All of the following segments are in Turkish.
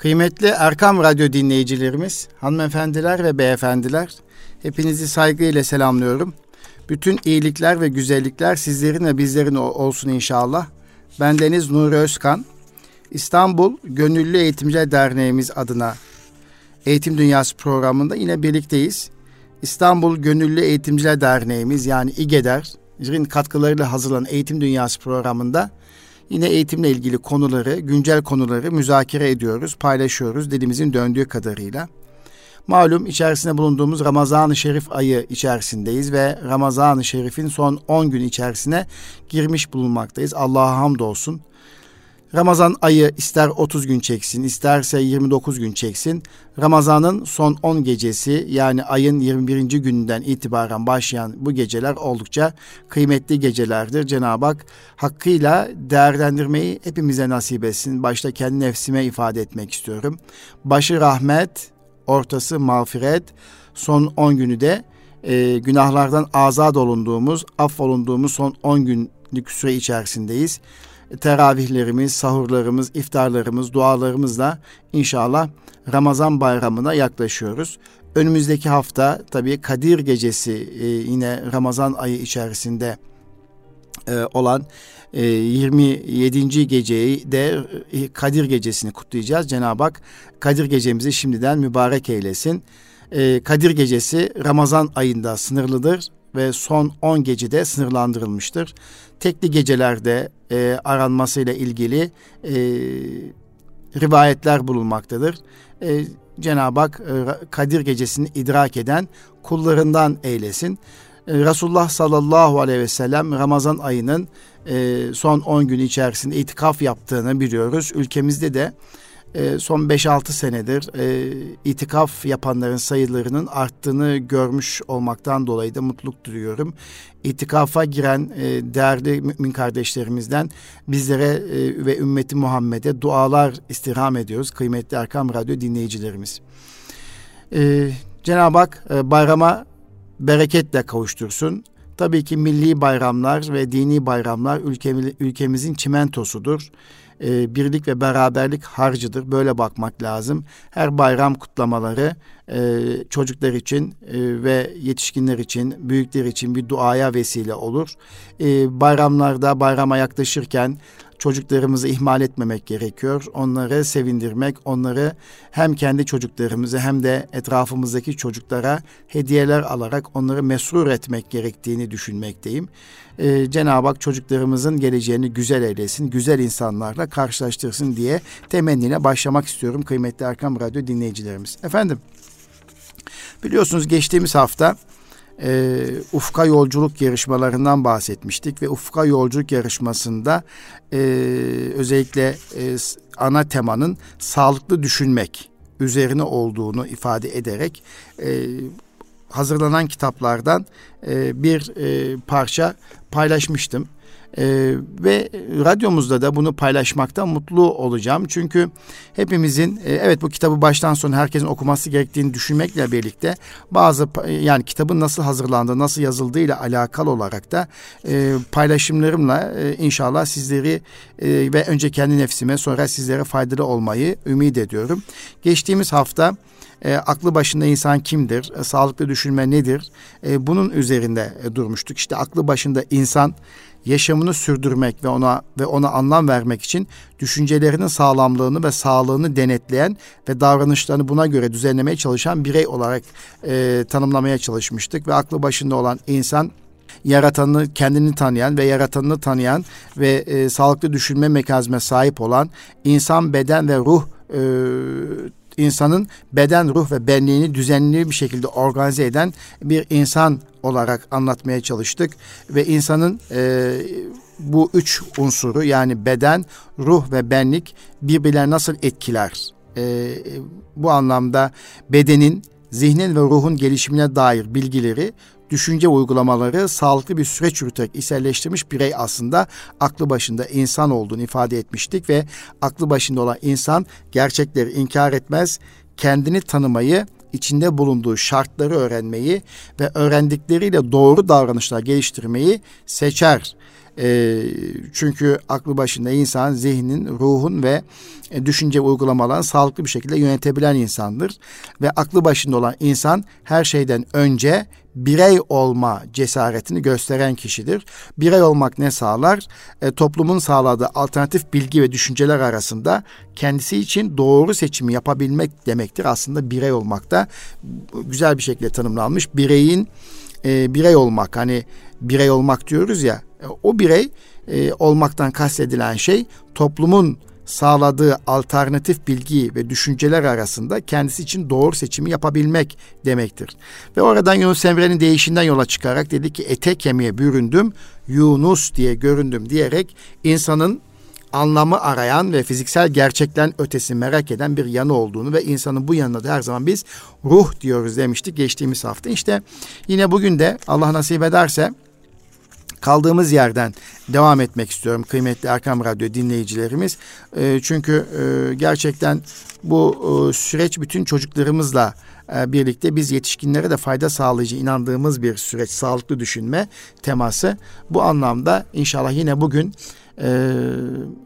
Kıymetli Erkam Radyo dinleyicilerimiz, hanımefendiler ve beyefendiler, hepinizi saygıyla selamlıyorum. Bütün iyilikler ve güzellikler sizlerin ve bizlerin olsun inşallah. Ben Deniz Nuri Özkan. İstanbul Gönüllü Eğitimciler Derneğimiz adına Eğitim Dünyası programında yine birlikteyiz. İstanbul Gönüllü Eğitimciler Derneğimiz yani İGEDER'in katkılarıyla hazırlanan Eğitim Dünyası programında yine eğitimle ilgili konuları, güncel konuları müzakere ediyoruz, paylaşıyoruz dilimizin döndüğü kadarıyla. Malum içerisinde bulunduğumuz Ramazan-ı Şerif ayı içerisindeyiz ve Ramazan-ı Şerif'in son 10 gün içerisine girmiş bulunmaktayız. Allah'a hamdolsun. Ramazan ayı ister 30 gün çeksin, isterse 29 gün çeksin. Ramazan'ın son 10 gecesi yani ayın 21. gününden itibaren başlayan bu geceler oldukça kıymetli gecelerdir. Cenab-ı Hak hakkıyla değerlendirmeyi hepimize nasip etsin. Başta kendi nefsime ifade etmek istiyorum. Başı rahmet, ortası mağfiret, son 10 günü de e, günahlardan azat olunduğumuz, affolunduğumuz son 10 günlük süre içerisindeyiz. Teravihlerimiz, sahurlarımız, iftarlarımız, dualarımızla inşallah Ramazan bayramına yaklaşıyoruz. Önümüzdeki hafta tabii Kadir Gecesi e, yine Ramazan ayı içerisinde e, olan e, 27. geceyi de e, Kadir Gecesi'ni kutlayacağız. Cenab-ı Hak Kadir Gecemizi şimdiden mübarek eylesin. E, Kadir Gecesi Ramazan ayında sınırlıdır ve son 10 gecede sınırlandırılmıştır. Tekli gecelerde e, aranmasıyla ilgili e, rivayetler bulunmaktadır. E, Cenab-ı Hak e, Kadir gecesini idrak eden kullarından eylesin. E, Resulullah sallallahu aleyhi ve sellem Ramazan ayının e, son 10 gün içerisinde itikaf yaptığını biliyoruz. Ülkemizde de e, son 5-6 senedir e, itikaf yapanların sayılarının arttığını görmüş olmaktan dolayı da mutluluk duyuyorum. İtikafa giren e, değerli mümin kardeşlerimizden bizlere e, ve ümmeti Muhammed'e dualar istirham ediyoruz kıymetli Erkam Radyo dinleyicilerimiz. E, Cenab-ı Hak e, bayrama bereketle kavuştursun. Tabii ki milli bayramlar ve dini bayramlar ülkemiz, ülkemizin çimentosudur e, birlik ve beraberlik harcıdır. Böyle bakmak lazım. Her bayram kutlamaları e, çocuklar için e, ve yetişkinler için, büyükler için bir duaya vesile olur. E, bayramlarda bayrama yaklaşırken çocuklarımızı ihmal etmemek gerekiyor. Onları sevindirmek, onları hem kendi çocuklarımızı hem de etrafımızdaki çocuklara hediyeler alarak onları mesrur etmek gerektiğini düşünmekteyim. Ee, Cenab-ı Hak çocuklarımızın geleceğini güzel eylesin, güzel insanlarla karşılaştırsın diye temennine başlamak istiyorum kıymetli Erkam Radyo dinleyicilerimiz. Efendim, biliyorsunuz geçtiğimiz hafta e, ufka yolculuk yarışmalarından bahsetmiştik ve ufka yolculuk yarışmasında e, özellikle e, ana temanın sağlıklı düşünmek üzerine olduğunu ifade ederek e, hazırlanan kitaplardan e, bir e, parça paylaşmıştım. Ee, ve radyomuzda da bunu paylaşmaktan mutlu olacağım. Çünkü hepimizin e, evet bu kitabı baştan sona herkesin okuması gerektiğini düşünmekle birlikte bazı yani kitabın nasıl hazırlandığı, nasıl yazıldığı ile alakalı olarak da e, paylaşımlarımla e, inşallah sizleri e, ve önce kendi nefsime sonra sizlere faydalı olmayı ümit ediyorum. Geçtiğimiz hafta e, aklı başında insan kimdir? E, sağlıklı düşünme nedir? E, bunun üzerinde e, durmuştuk. İşte aklı başında insan yaşamını sürdürmek ve ona ve ona anlam vermek için düşüncelerinin sağlamlığını ve sağlığını denetleyen ve davranışlarını buna göre düzenlemeye çalışan birey olarak e, tanımlamaya çalışmıştık. Ve aklı başında olan insan yaratanını kendini tanıyan ve yaratanını tanıyan ve e, sağlıklı düşünme mekanizme sahip olan insan beden ve ruh e, insanın beden, ruh ve benliğini düzenli bir şekilde organize eden bir insan olarak anlatmaya çalıştık ve insanın e, bu üç unsuru yani beden, ruh ve benlik birbirlerine nasıl etkiler? E, bu anlamda bedenin, zihnin ve ruhun gelişimine dair bilgileri düşünce uygulamaları sağlıklı bir süreç yürüterek içselleştirmiş birey aslında aklı başında insan olduğunu ifade etmiştik ve aklı başında olan insan gerçekleri inkar etmez, kendini tanımayı, içinde bulunduğu şartları öğrenmeyi ve öğrendikleriyle doğru davranışlar geliştirmeyi seçer. E, çünkü aklı başında insan zihnin, ruhun ve e, düşünce uygulamalarını sağlıklı bir şekilde yönetebilen insandır. Ve aklı başında olan insan her şeyden önce birey olma cesaretini gösteren kişidir. Birey olmak ne sağlar? E, toplumun sağladığı alternatif bilgi ve düşünceler arasında kendisi için doğru seçimi yapabilmek demektir. Aslında birey olmak da güzel bir şekilde tanımlanmış. Bireyin e, birey olmak hani birey olmak diyoruz ya o birey e, olmaktan kastedilen şey toplumun sağladığı alternatif bilgi ve düşünceler arasında kendisi için doğru seçimi yapabilmek demektir. Ve oradan Yunus Emre'nin değişinden yola çıkarak dedi ki ete kemiğe büründüm, Yunus diye göründüm diyerek insanın anlamı arayan ve fiziksel gerçekten ötesi merak eden bir yanı olduğunu ve insanın bu yanına da her zaman biz ruh diyoruz demiştik geçtiğimiz hafta. İşte yine bugün de Allah nasip ederse kaldığımız yerden devam etmek istiyorum kıymetli Erkam Radyo dinleyicilerimiz. E, çünkü e, gerçekten bu e, süreç bütün çocuklarımızla e, birlikte biz yetişkinlere de fayda sağlayıcı inandığımız bir süreç, sağlıklı düşünme teması. Bu anlamda inşallah yine bugün e,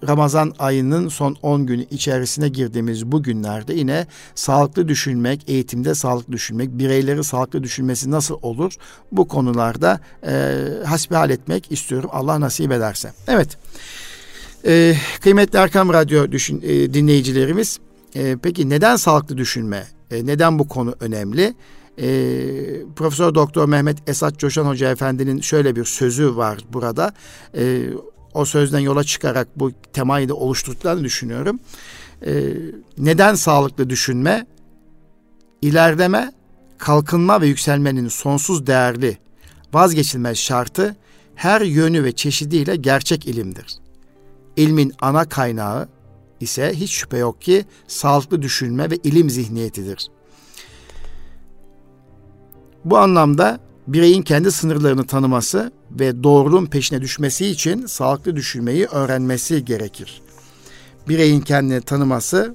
Ramazan ayının son 10 günü içerisine girdiğimiz bu günlerde yine sağlıklı düşünmek, eğitimde sağlıklı düşünmek, bireyleri sağlıklı düşünmesi nasıl olur? Bu konularda e, hasbihal etmek istiyorum Allah nasip ederse. Evet. E, kıymetli Erkam Radyo düşün, e, dinleyicilerimiz, e, peki neden sağlıklı düşünme? E, neden bu konu önemli? E, Profesör Doktor Mehmet Esat Coşan Hoca Efendi'nin şöyle bir sözü var burada. E, o sözden yola çıkarak bu temayı da oluşturduklarını düşünüyorum. Ee, neden sağlıklı düşünme? İlerleme, kalkınma ve yükselmenin sonsuz değerli, vazgeçilmez şartı her yönü ve çeşidiyle gerçek ilimdir. İlmin ana kaynağı ise hiç şüphe yok ki sağlıklı düşünme ve ilim zihniyetidir. Bu anlamda bireyin kendi sınırlarını tanıması ve doğruluğun peşine düşmesi için sağlıklı düşünmeyi öğrenmesi gerekir. Bireyin kendini tanıması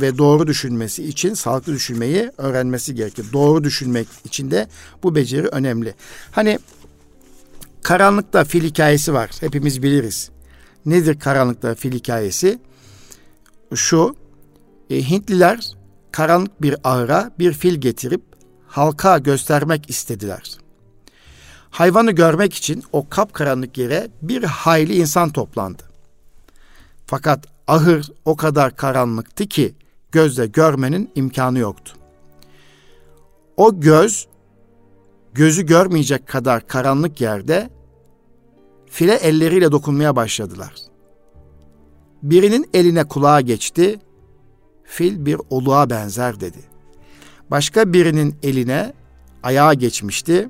ve doğru düşünmesi için sağlıklı düşünmeyi öğrenmesi gerekir. Doğru düşünmek için de bu beceri önemli. Hani karanlıkta fil hikayesi var. Hepimiz biliriz. Nedir karanlıkta fil hikayesi? Şu, e, Hintliler karanlık bir ağıra bir fil getirip halka göstermek istediler. Hayvanı görmek için o kapkaranlık yere bir hayli insan toplandı. Fakat ahır o kadar karanlıktı ki gözle görmenin imkanı yoktu. O göz gözü görmeyecek kadar karanlık yerde file elleriyle dokunmaya başladılar. Birinin eline kulağa geçti, fil bir oluğa benzer dedi. Başka birinin eline ayağa geçmişti,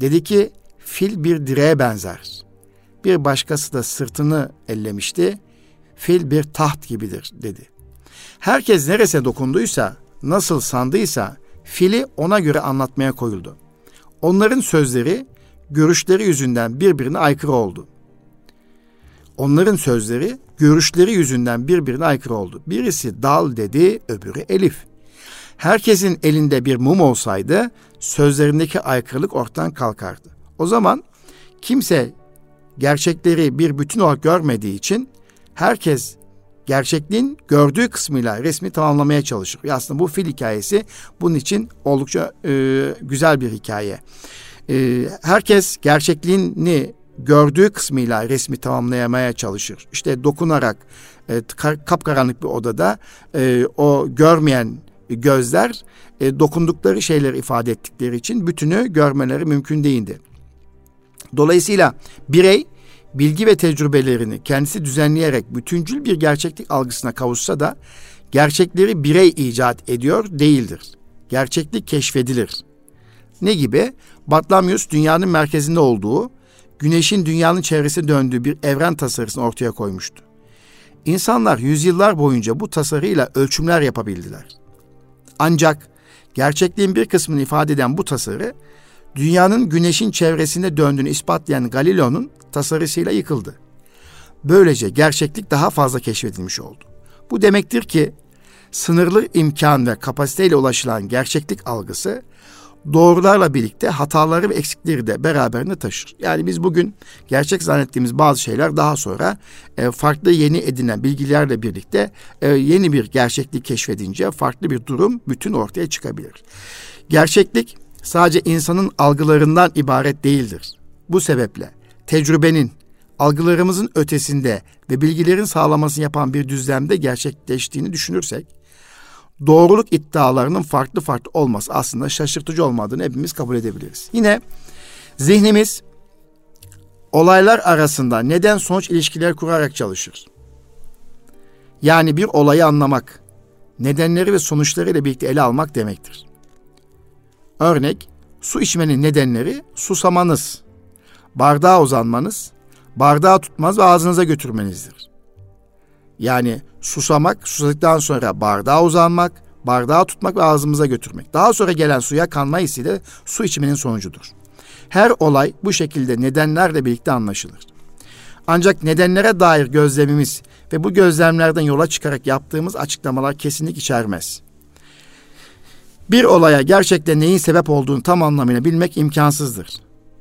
Dedi ki fil bir direğe benzer. Bir başkası da sırtını ellemişti. Fil bir taht gibidir dedi. Herkes neresine dokunduysa, nasıl sandıysa fili ona göre anlatmaya koyuldu. Onların sözleri, görüşleri yüzünden birbirine aykırı oldu. Onların sözleri, görüşleri yüzünden birbirine aykırı oldu. Birisi dal dedi, öbürü elif. Herkesin elinde bir mum olsaydı sözlerindeki aykırılık ortadan kalkardı. O zaman kimse gerçekleri bir bütün olarak görmediği için herkes gerçekliğin gördüğü kısmıyla resmi tamamlamaya çalışır. Aslında bu fil hikayesi bunun için oldukça e, güzel bir hikaye. E, herkes gerçekliğini gördüğü kısmıyla resmi tamamlayamaya çalışır. İşte dokunarak e, kapkaranlık bir odada e, o görmeyen gözler e, dokundukları şeyleri ifade ettikleri için bütünü görmeleri mümkün değildi. Dolayısıyla birey bilgi ve tecrübelerini kendisi düzenleyerek bütüncül bir gerçeklik algısına kavuşsa da gerçekleri birey icat ediyor değildir. Gerçeklik keşfedilir. Ne gibi? Batlamyus dünyanın merkezinde olduğu, güneşin dünyanın çevresine döndüğü bir evren tasarısını ortaya koymuştu. İnsanlar yüzyıllar boyunca bu tasarıyla ölçümler yapabildiler. Ancak gerçekliğin bir kısmını ifade eden bu tasarı dünyanın güneşin çevresinde döndüğünü ispatlayan Galileo'nun tasarısıyla yıkıldı. Böylece gerçeklik daha fazla keşfedilmiş oldu. Bu demektir ki sınırlı imkan ve kapasiteyle ulaşılan gerçeklik algısı doğrularla birlikte hataları ve eksikleri de beraberinde taşır. Yani biz bugün gerçek zannettiğimiz bazı şeyler daha sonra e, farklı yeni edinen bilgilerle birlikte e, yeni bir gerçeklik keşfedince farklı bir durum bütün ortaya çıkabilir. Gerçeklik sadece insanın algılarından ibaret değildir. Bu sebeple tecrübenin, algılarımızın ötesinde ve bilgilerin sağlamasını yapan bir düzlemde gerçekleştiğini düşünürsek, doğruluk iddialarının farklı farklı olması aslında şaşırtıcı olmadığını hepimiz kabul edebiliriz. Yine zihnimiz olaylar arasında neden sonuç ilişkiler kurarak çalışır. Yani bir olayı anlamak, nedenleri ve sonuçları ile birlikte ele almak demektir. Örnek, su içmenin nedenleri susamanız, bardağa uzanmanız, bardağı tutmaz ve ağzınıza götürmenizdir. Yani susamak, susadıktan sonra bardağa uzanmak, bardağı tutmak ve ağzımıza götürmek. Daha sonra gelen suya kanma hissiyle su içmenin sonucudur. Her olay bu şekilde nedenlerle birlikte anlaşılır. Ancak nedenlere dair gözlemimiz ve bu gözlemlerden yola çıkarak yaptığımız açıklamalar kesinlik içermez. Bir olaya gerçekten neyin sebep olduğunu tam anlamıyla bilmek imkansızdır.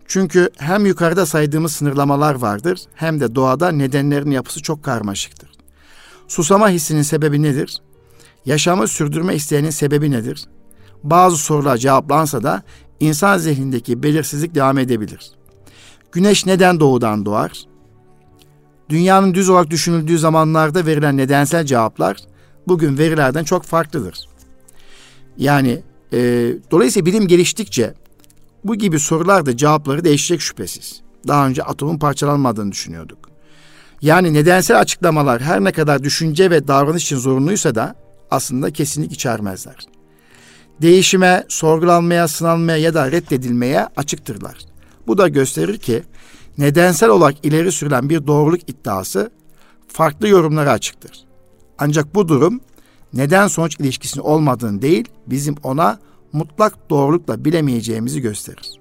Çünkü hem yukarıda saydığımız sınırlamalar vardır hem de doğada nedenlerin yapısı çok karmaşıktır. Susama hissinin sebebi nedir? Yaşamı sürdürme isteğinin sebebi nedir? Bazı sorular cevaplansa da insan zihnindeki belirsizlik devam edebilir. Güneş neden doğudan doğar? Dünyanın düz olarak düşünüldüğü zamanlarda verilen nedensel cevaplar bugün verilerden çok farklıdır. Yani e, dolayısıyla bilim geliştikçe bu gibi sorular da cevapları değişecek şüphesiz. Daha önce atomun parçalanmadığını düşünüyorduk. Yani nedensel açıklamalar her ne kadar düşünce ve davranış için zorunluysa da aslında kesinlik içermezler. Değişime, sorgulanmaya, sınanmaya ya da reddedilmeye açıktırlar. Bu da gösterir ki nedensel olarak ileri sürülen bir doğruluk iddiası farklı yorumlara açıktır. Ancak bu durum neden sonuç ilişkisinin olmadığını değil, bizim ona mutlak doğrulukla bilemeyeceğimizi gösterir.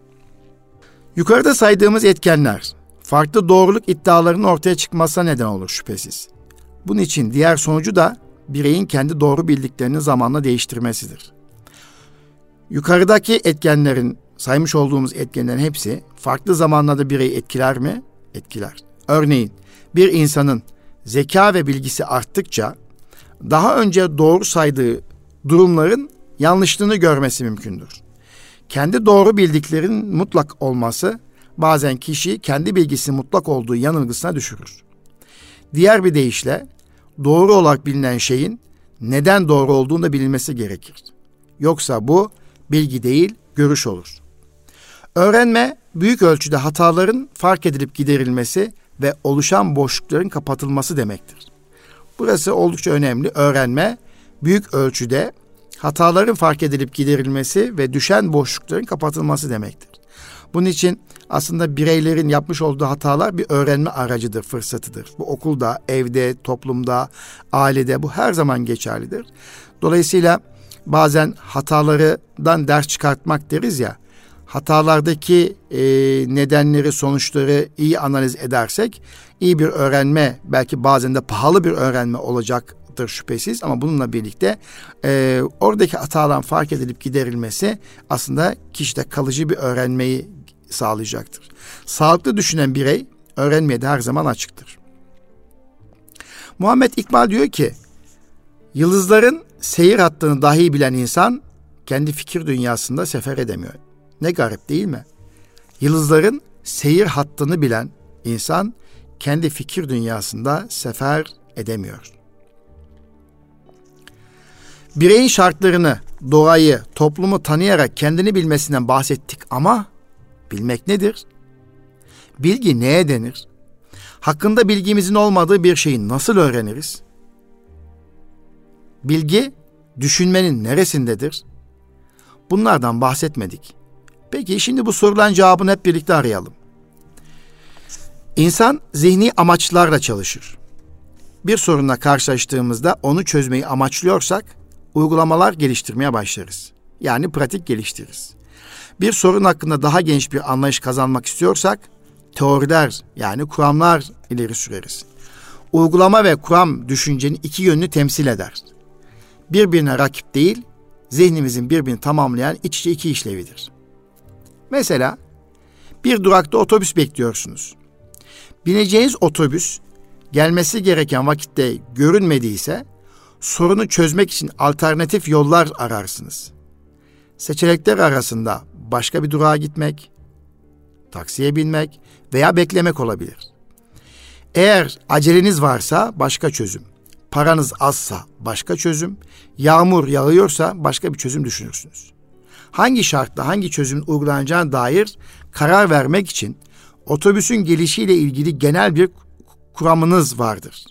Yukarıda saydığımız etkenler farklı doğruluk iddialarının ortaya çıkmasına neden olur şüphesiz. Bunun için diğer sonucu da bireyin kendi doğru bildiklerini zamanla değiştirmesidir. Yukarıdaki etkenlerin saymış olduğumuz etkenlerin hepsi farklı zamanlarda bireyi etkiler mi? Etkiler. Örneğin bir insanın zeka ve bilgisi arttıkça daha önce doğru saydığı durumların yanlışlığını görmesi mümkündür. Kendi doğru bildiklerin mutlak olması bazen kişi kendi bilgisi mutlak olduğu yanılgısına düşürür. Diğer bir deyişle doğru olarak bilinen şeyin neden doğru olduğunu bilinmesi gerekir. Yoksa bu bilgi değil, görüş olur. Öğrenme büyük ölçüde hataların fark edilip giderilmesi ve oluşan boşlukların kapatılması demektir. Burası oldukça önemli. Öğrenme büyük ölçüde hataların fark edilip giderilmesi ve düşen boşlukların kapatılması demektir. Bunun için aslında bireylerin yapmış olduğu hatalar bir öğrenme aracıdır, fırsatıdır. Bu okulda, evde, toplumda, ailede bu her zaman geçerlidir. Dolayısıyla bazen hatalarından ders çıkartmak deriz ya, hatalardaki e, nedenleri, sonuçları iyi analiz edersek iyi bir öğrenme, belki bazen de pahalı bir öğrenme olacak olacaktır şüphesiz ama bununla birlikte e, oradaki hataların fark edilip giderilmesi aslında kişide kalıcı bir öğrenmeyi sağlayacaktır. Sağlıklı düşünen birey öğrenmeye de her zaman açıktır. Muhammed İkbal diyor ki yıldızların seyir hattını dahi bilen insan kendi fikir dünyasında sefer edemiyor. Ne garip değil mi? Yıldızların seyir hattını bilen insan kendi fikir dünyasında sefer edemiyor. Bireyin şartlarını, doğayı, toplumu tanıyarak kendini bilmesinden bahsettik ama bilmek nedir? Bilgi neye denir? Hakkında bilgimizin olmadığı bir şeyi nasıl öğreniriz? Bilgi düşünmenin neresindedir? Bunlardan bahsetmedik. Peki şimdi bu sorulan cevabını hep birlikte arayalım. İnsan zihni amaçlarla çalışır. Bir sorunla karşılaştığımızda onu çözmeyi amaçlıyorsak uygulamalar geliştirmeye başlarız. Yani pratik geliştiririz. Bir sorun hakkında daha geniş bir anlayış kazanmak istiyorsak teoriler yani kuramlar ileri süreriz. Uygulama ve kuram düşüncenin iki yönünü temsil eder. Birbirine rakip değil, zihnimizin birbirini tamamlayan iç içe iki işlevidir. Mesela bir durakta otobüs bekliyorsunuz. Bineceğiniz otobüs gelmesi gereken vakitte görünmediyse sorunu çözmek için alternatif yollar ararsınız. Seçenekler arasında başka bir durağa gitmek, taksiye binmek veya beklemek olabilir. Eğer aceleniz varsa başka çözüm. Paranız azsa başka çözüm. Yağmur yağıyorsa başka bir çözüm düşünürsünüz. Hangi şartla hangi çözüm uygulanacağına dair karar vermek için otobüsün gelişiyle ilgili genel bir kuramınız vardır.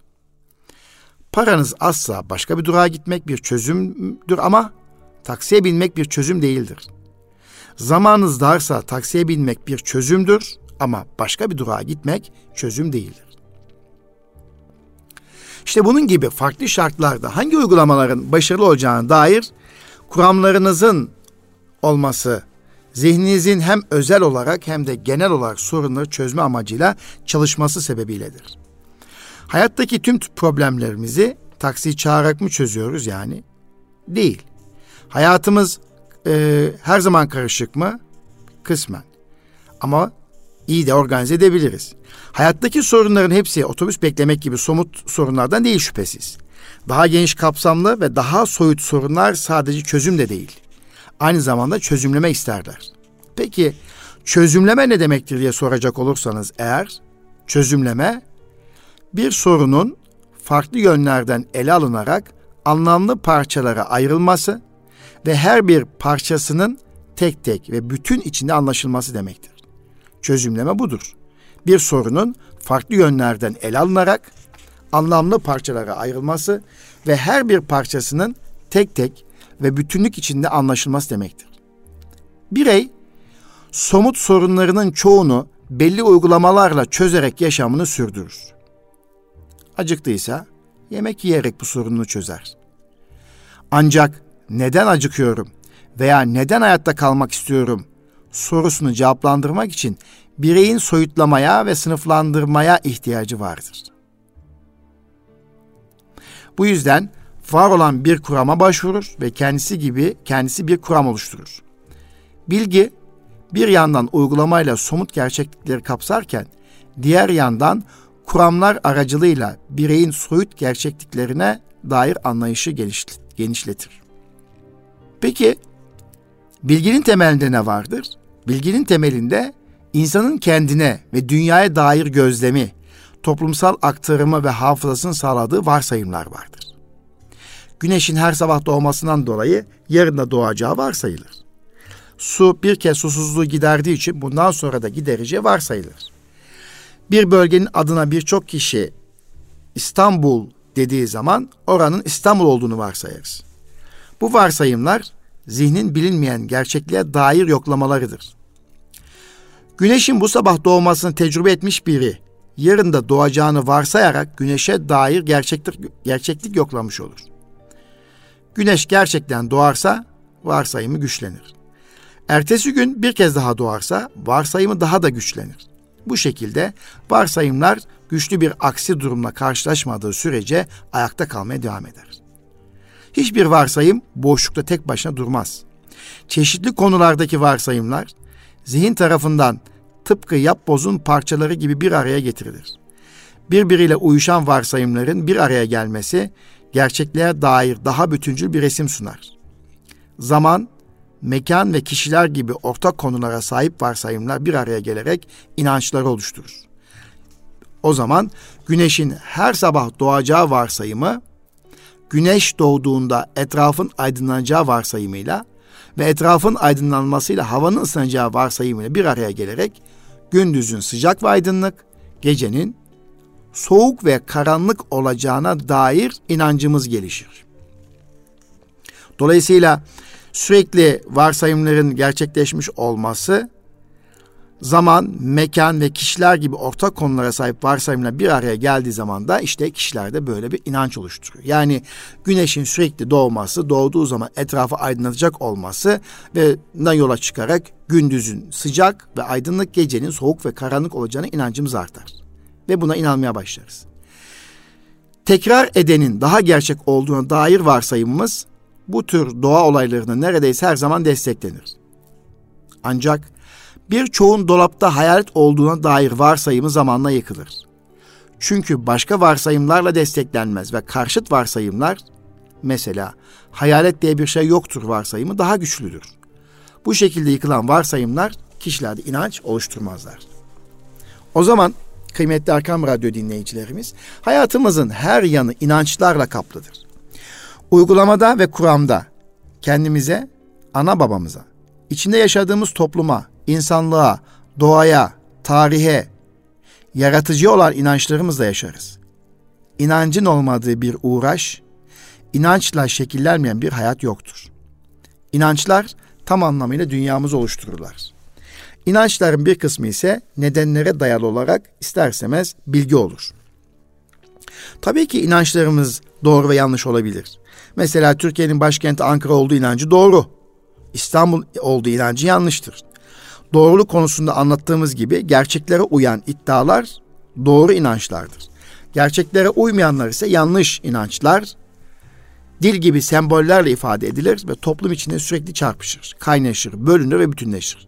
Paranız azsa başka bir durağa gitmek bir çözümdür ama taksiye binmek bir çözüm değildir. Zamanınız darsa taksiye binmek bir çözümdür ama başka bir durağa gitmek çözüm değildir. İşte bunun gibi farklı şartlarda hangi uygulamaların başarılı olacağına dair kuramlarınızın olması zihninizin hem özel olarak hem de genel olarak sorunları çözme amacıyla çalışması sebebiyledir. Hayattaki tüm problemlerimizi taksi çağırarak mı çözüyoruz yani? Değil. Hayatımız e, her zaman karışık mı? Kısmen. Ama iyi de organize edebiliriz. Hayattaki sorunların hepsi otobüs beklemek gibi somut sorunlardan değil şüphesiz. Daha geniş kapsamlı ve daha soyut sorunlar sadece çözüm de değil. Aynı zamanda çözümleme isterler. Peki çözümleme ne demektir diye soracak olursanız eğer çözümleme bir sorunun farklı yönlerden ele alınarak anlamlı parçalara ayrılması ve her bir parçasının tek tek ve bütün içinde anlaşılması demektir. Çözümleme budur. Bir sorunun farklı yönlerden ele alınarak anlamlı parçalara ayrılması ve her bir parçasının tek tek ve bütünlük içinde anlaşılması demektir. Birey somut sorunlarının çoğunu belli uygulamalarla çözerek yaşamını sürdürür. Acıktıysa yemek yiyerek bu sorununu çözer. Ancak neden acıkıyorum veya neden hayatta kalmak istiyorum sorusunu cevaplandırmak için bireyin soyutlamaya ve sınıflandırmaya ihtiyacı vardır. Bu yüzden var olan bir kurama başvurur ve kendisi gibi kendisi bir kuram oluşturur. Bilgi bir yandan uygulamayla somut gerçeklikleri kapsarken diğer yandan kuramlar aracılığıyla bireyin soyut gerçekliklerine dair anlayışı genişletir. Peki bilginin temelinde ne vardır? Bilginin temelinde insanın kendine ve dünyaya dair gözlemi, toplumsal aktarımı ve hafızasını sağladığı varsayımlar vardır. Güneşin her sabah doğmasından dolayı yarın da doğacağı varsayılır. Su bir kez susuzluğu giderdiği için bundan sonra da gidereceği varsayılır. Bir bölgenin adına birçok kişi İstanbul dediği zaman oranın İstanbul olduğunu varsayarız. Bu varsayımlar zihnin bilinmeyen gerçekliğe dair yoklamalarıdır. Güneşin bu sabah doğmasını tecrübe etmiş biri yarın da doğacağını varsayarak güneşe dair gerçeklik, gerçeklik yoklamış olur. Güneş gerçekten doğarsa varsayımı güçlenir. Ertesi gün bir kez daha doğarsa varsayımı daha da güçlenir. Bu şekilde varsayımlar güçlü bir aksi durumla karşılaşmadığı sürece ayakta kalmaya devam eder. Hiçbir varsayım boşlukta tek başına durmaz. Çeşitli konulardaki varsayımlar zihin tarafından tıpkı yapbozun parçaları gibi bir araya getirilir. Birbiriyle uyuşan varsayımların bir araya gelmesi gerçekliğe dair daha bütüncül bir resim sunar. Zaman, mekan ve kişiler gibi ortak konulara sahip varsayımlar bir araya gelerek inançları oluşturur. O zaman güneşin her sabah doğacağı varsayımı, güneş doğduğunda etrafın aydınlanacağı varsayımıyla ve etrafın aydınlanmasıyla havanın ısınacağı varsayımıyla bir araya gelerek gündüzün sıcak ve aydınlık, gecenin soğuk ve karanlık olacağına dair inancımız gelişir. Dolayısıyla sürekli varsayımların gerçekleşmiş olması zaman, mekan ve kişiler gibi ortak konulara sahip varsayımla bir araya geldiği zaman da işte kişilerde böyle bir inanç oluşturuyor. Yani güneşin sürekli doğması, doğduğu zaman etrafı aydınlatacak olması ve yola çıkarak gündüzün sıcak ve aydınlık gecenin soğuk ve karanlık olacağına inancımız artar. Ve buna inanmaya başlarız. Tekrar edenin daha gerçek olduğuna dair varsayımımız bu tür doğa olaylarını neredeyse her zaman desteklenir. Ancak Birçoğun dolapta hayalet olduğuna dair varsayımı zamanla yıkılır. Çünkü başka varsayımlarla desteklenmez ve karşıt varsayımlar mesela hayalet diye bir şey yoktur varsayımı daha güçlüdür. Bu şekilde yıkılan varsayımlar kişilerde inanç oluşturmazlar. O zaman kıymetli Erkam Radyo dinleyicilerimiz, hayatımızın her yanı inançlarla kaplıdır. Uygulamada ve kuramda kendimize, ana babamıza, içinde yaşadığımız topluma, insanlığa, doğaya, tarihe, yaratıcı olan inançlarımızla yaşarız. İnancın olmadığı bir uğraş, inançla şekillenmeyen bir hayat yoktur. İnançlar tam anlamıyla dünyamızı oluştururlar. İnançların bir kısmı ise nedenlere dayalı olarak istersemez bilgi olur. Tabii ki inançlarımız doğru ve yanlış olabilir. Mesela Türkiye'nin başkenti Ankara olduğu inancı doğru. İstanbul olduğu inancı yanlıştır. Doğruluk konusunda anlattığımız gibi gerçeklere uyan iddialar doğru inançlardır. Gerçeklere uymayanlar ise yanlış inançlar, dil gibi sembollerle ifade edilir ve toplum içinde sürekli çarpışır, kaynaşır, bölünür ve bütünleşir.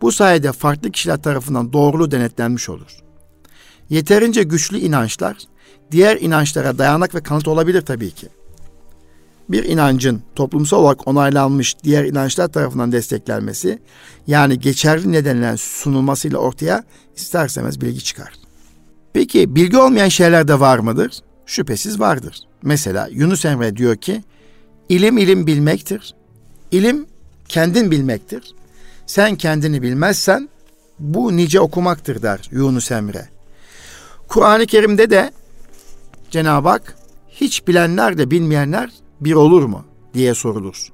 Bu sayede farklı kişiler tarafından doğruluğu denetlenmiş olur. Yeterince güçlü inançlar diğer inançlara dayanak ve kanıt olabilir tabii ki. Bir inancın toplumsal olarak onaylanmış diğer inançlar tarafından desteklenmesi yani geçerli nedenle sunulmasıyla ortaya istersemez bilgi çıkar. Peki bilgi olmayan şeyler de var mıdır? Şüphesiz vardır. Mesela Yunus Emre diyor ki ilim ilim bilmektir. İlim kendin bilmektir. Sen kendini bilmezsen bu nice okumaktır der Yunus Emre. Kur'an-ı Kerim'de de Cenab-ı Hak hiç bilenler de bilmeyenler bir olur mu diye sorulur.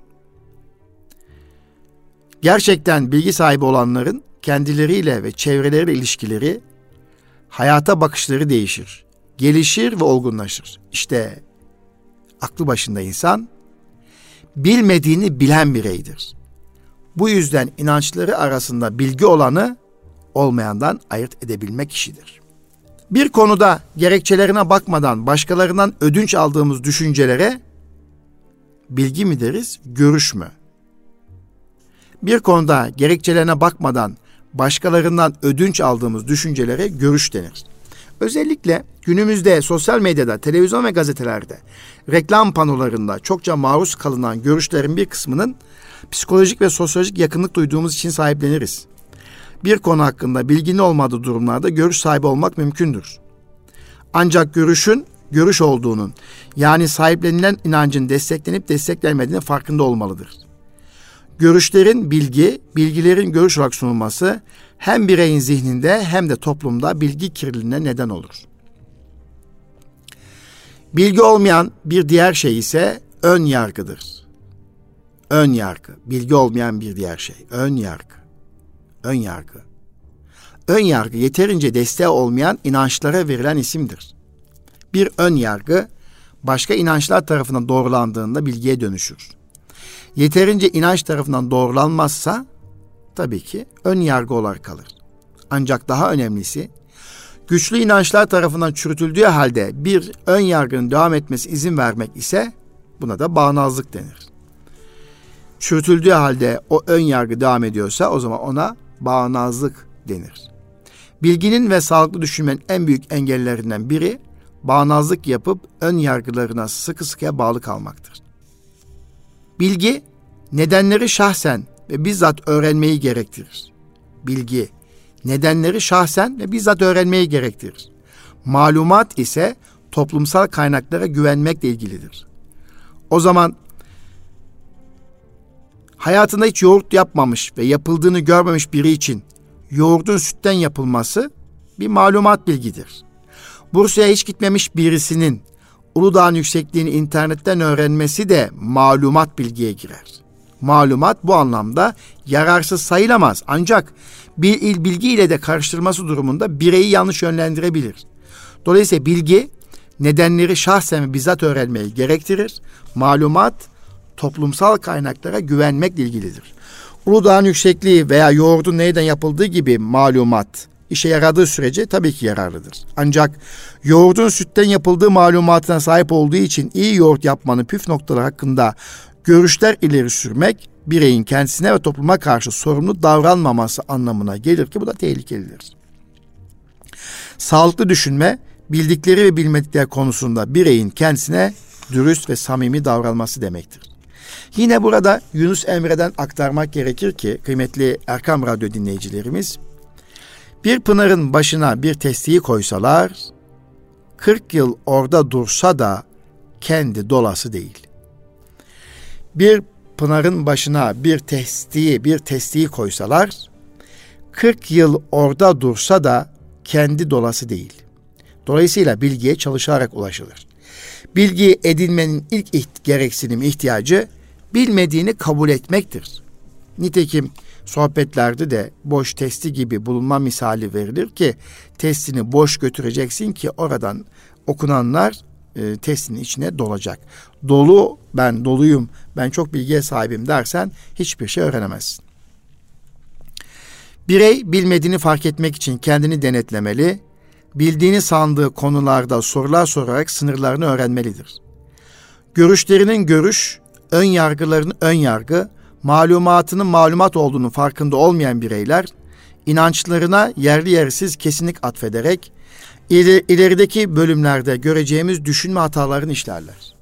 Gerçekten bilgi sahibi olanların kendileriyle ve çevreleriyle ilişkileri, hayata bakışları değişir, gelişir ve olgunlaşır. İşte aklı başında insan bilmediğini bilen bireydir. Bu yüzden inançları arasında bilgi olanı olmayandan ayırt edebilmek kişidir. Bir konuda gerekçelerine bakmadan başkalarından ödünç aldığımız düşüncelere bilgi mi deriz, görüş mü? Bir konuda gerekçelerine bakmadan başkalarından ödünç aldığımız düşüncelere görüş denir. Özellikle günümüzde sosyal medyada, televizyon ve gazetelerde, reklam panolarında çokça maruz kalınan görüşlerin bir kısmının psikolojik ve sosyolojik yakınlık duyduğumuz için sahipleniriz. Bir konu hakkında bilginin olmadığı durumlarda görüş sahibi olmak mümkündür. Ancak görüşün görüş olduğunun yani sahiplenilen inancın desteklenip desteklenmediğinin farkında olmalıdır. Görüşlerin bilgi, bilgilerin görüş olarak sunulması hem bireyin zihninde hem de toplumda bilgi kirliliğine neden olur. Bilgi olmayan bir diğer şey ise ön yargıdır. Ön yargı, bilgi olmayan bir diğer şey, ön yargı. Ön yargı. Ön yargı yeterince desteği olmayan inançlara verilen isimdir. Bir ön yargı başka inançlar tarafından doğrulandığında bilgiye dönüşür. Yeterince inanç tarafından doğrulanmazsa tabii ki ön yargı olarak kalır. Ancak daha önemlisi güçlü inançlar tarafından çürütüldüğü halde bir ön yargının devam etmesi izin vermek ise buna da bağnazlık denir. Çürütüldüğü halde o ön yargı devam ediyorsa o zaman ona bağnazlık denir. Bilginin ve sağlıklı düşünmenin en büyük engellerinden biri bağnazlık yapıp ön yargılarına sıkı sıkıya bağlı kalmaktır. Bilgi nedenleri şahsen ve bizzat öğrenmeyi gerektirir. Bilgi nedenleri şahsen ve bizzat öğrenmeyi gerektirir. Malumat ise toplumsal kaynaklara güvenmekle ilgilidir. O zaman hayatında hiç yoğurt yapmamış ve yapıldığını görmemiş biri için yoğurdun sütten yapılması bir malumat bilgidir. Bursa'ya hiç gitmemiş birisinin Uludağ'ın yüksekliğini internetten öğrenmesi de malumat bilgiye girer. Malumat bu anlamda yararsız sayılamaz ancak bir il bilgi ile de karıştırması durumunda bireyi yanlış yönlendirebilir. Dolayısıyla bilgi nedenleri şahsen ve bizzat öğrenmeyi gerektirir. Malumat toplumsal kaynaklara güvenmekle ilgilidir. Uludağ'ın yüksekliği veya yoğurdun neyden yapıldığı gibi malumat işe yaradığı sürece tabii ki yararlıdır. Ancak yoğurdun sütten yapıldığı malumatına sahip olduğu için iyi yoğurt yapmanın püf noktaları hakkında görüşler ileri sürmek bireyin kendisine ve topluma karşı sorumlu davranmaması anlamına gelir ki bu da tehlikelidir. Sağlıklı düşünme, bildikleri ve bilmedikleri konusunda bireyin kendisine dürüst ve samimi davranması demektir. Yine burada Yunus Emre'den aktarmak gerekir ki kıymetli Erkam Radyo dinleyicilerimiz bir pınarın başına bir testiyi koysalar 40 yıl orada dursa da kendi dolası değil. Bir pınarın başına bir testiyi, bir testiyi koysalar 40 yıl orada dursa da kendi dolası değil. Dolayısıyla bilgiye çalışarak ulaşılır. Bilgi edinmenin ilk iht- gereksinim ihtiyacı bilmediğini kabul etmektir. Nitekim sohbetlerde de boş testi gibi bulunma misali verilir ki testini boş götüreceksin ki oradan okunanlar e, testinin içine dolacak. Dolu ben doluyum ben çok bilgiye sahibim dersen hiçbir şey öğrenemezsin. Birey bilmediğini fark etmek için kendini denetlemeli, bildiğini sandığı konularda sorular sorarak sınırlarını öğrenmelidir. Görüşlerinin görüş, ön yargılarının ön yargı, malumatının malumat olduğunu farkında olmayan bireyler, inançlarına yerli yersiz kesinlik atfederek, ilerideki bölümlerde göreceğimiz düşünme hatalarını işlerler.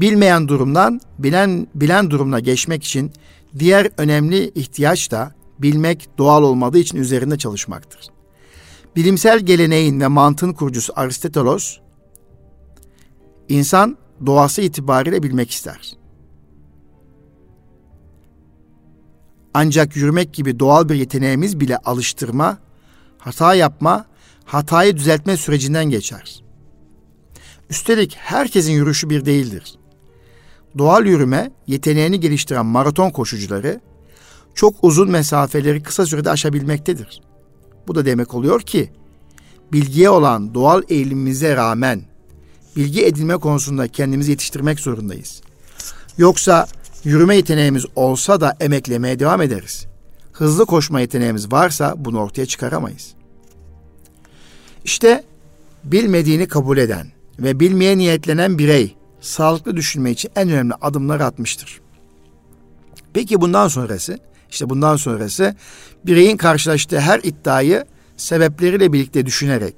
Bilmeyen durumdan bilen bilen durumuna geçmek için diğer önemli ihtiyaç da bilmek doğal olmadığı için üzerinde çalışmaktır. Bilimsel geleneğin ve mantığın kurucusu Aristoteles, insan doğası itibariyle bilmek ister. Ancak yürümek gibi doğal bir yeteneğimiz bile alıştırma, hata yapma, hatayı düzeltme sürecinden geçer. Üstelik herkesin yürüyüşü bir değildir. Doğal yürüme yeteneğini geliştiren maraton koşucuları çok uzun mesafeleri kısa sürede aşabilmektedir. Bu da demek oluyor ki bilgiye olan doğal eğilimimize rağmen bilgi edinme konusunda kendimizi yetiştirmek zorundayız. Yoksa yürüme yeteneğimiz olsa da emeklemeye devam ederiz. Hızlı koşma yeteneğimiz varsa bunu ortaya çıkaramayız. İşte bilmediğini kabul eden ve bilmeye niyetlenen birey sağlıklı düşünme için en önemli adımları atmıştır. Peki bundan sonrası? İşte bundan sonrası bireyin karşılaştığı her iddiayı sebepleriyle birlikte düşünerek,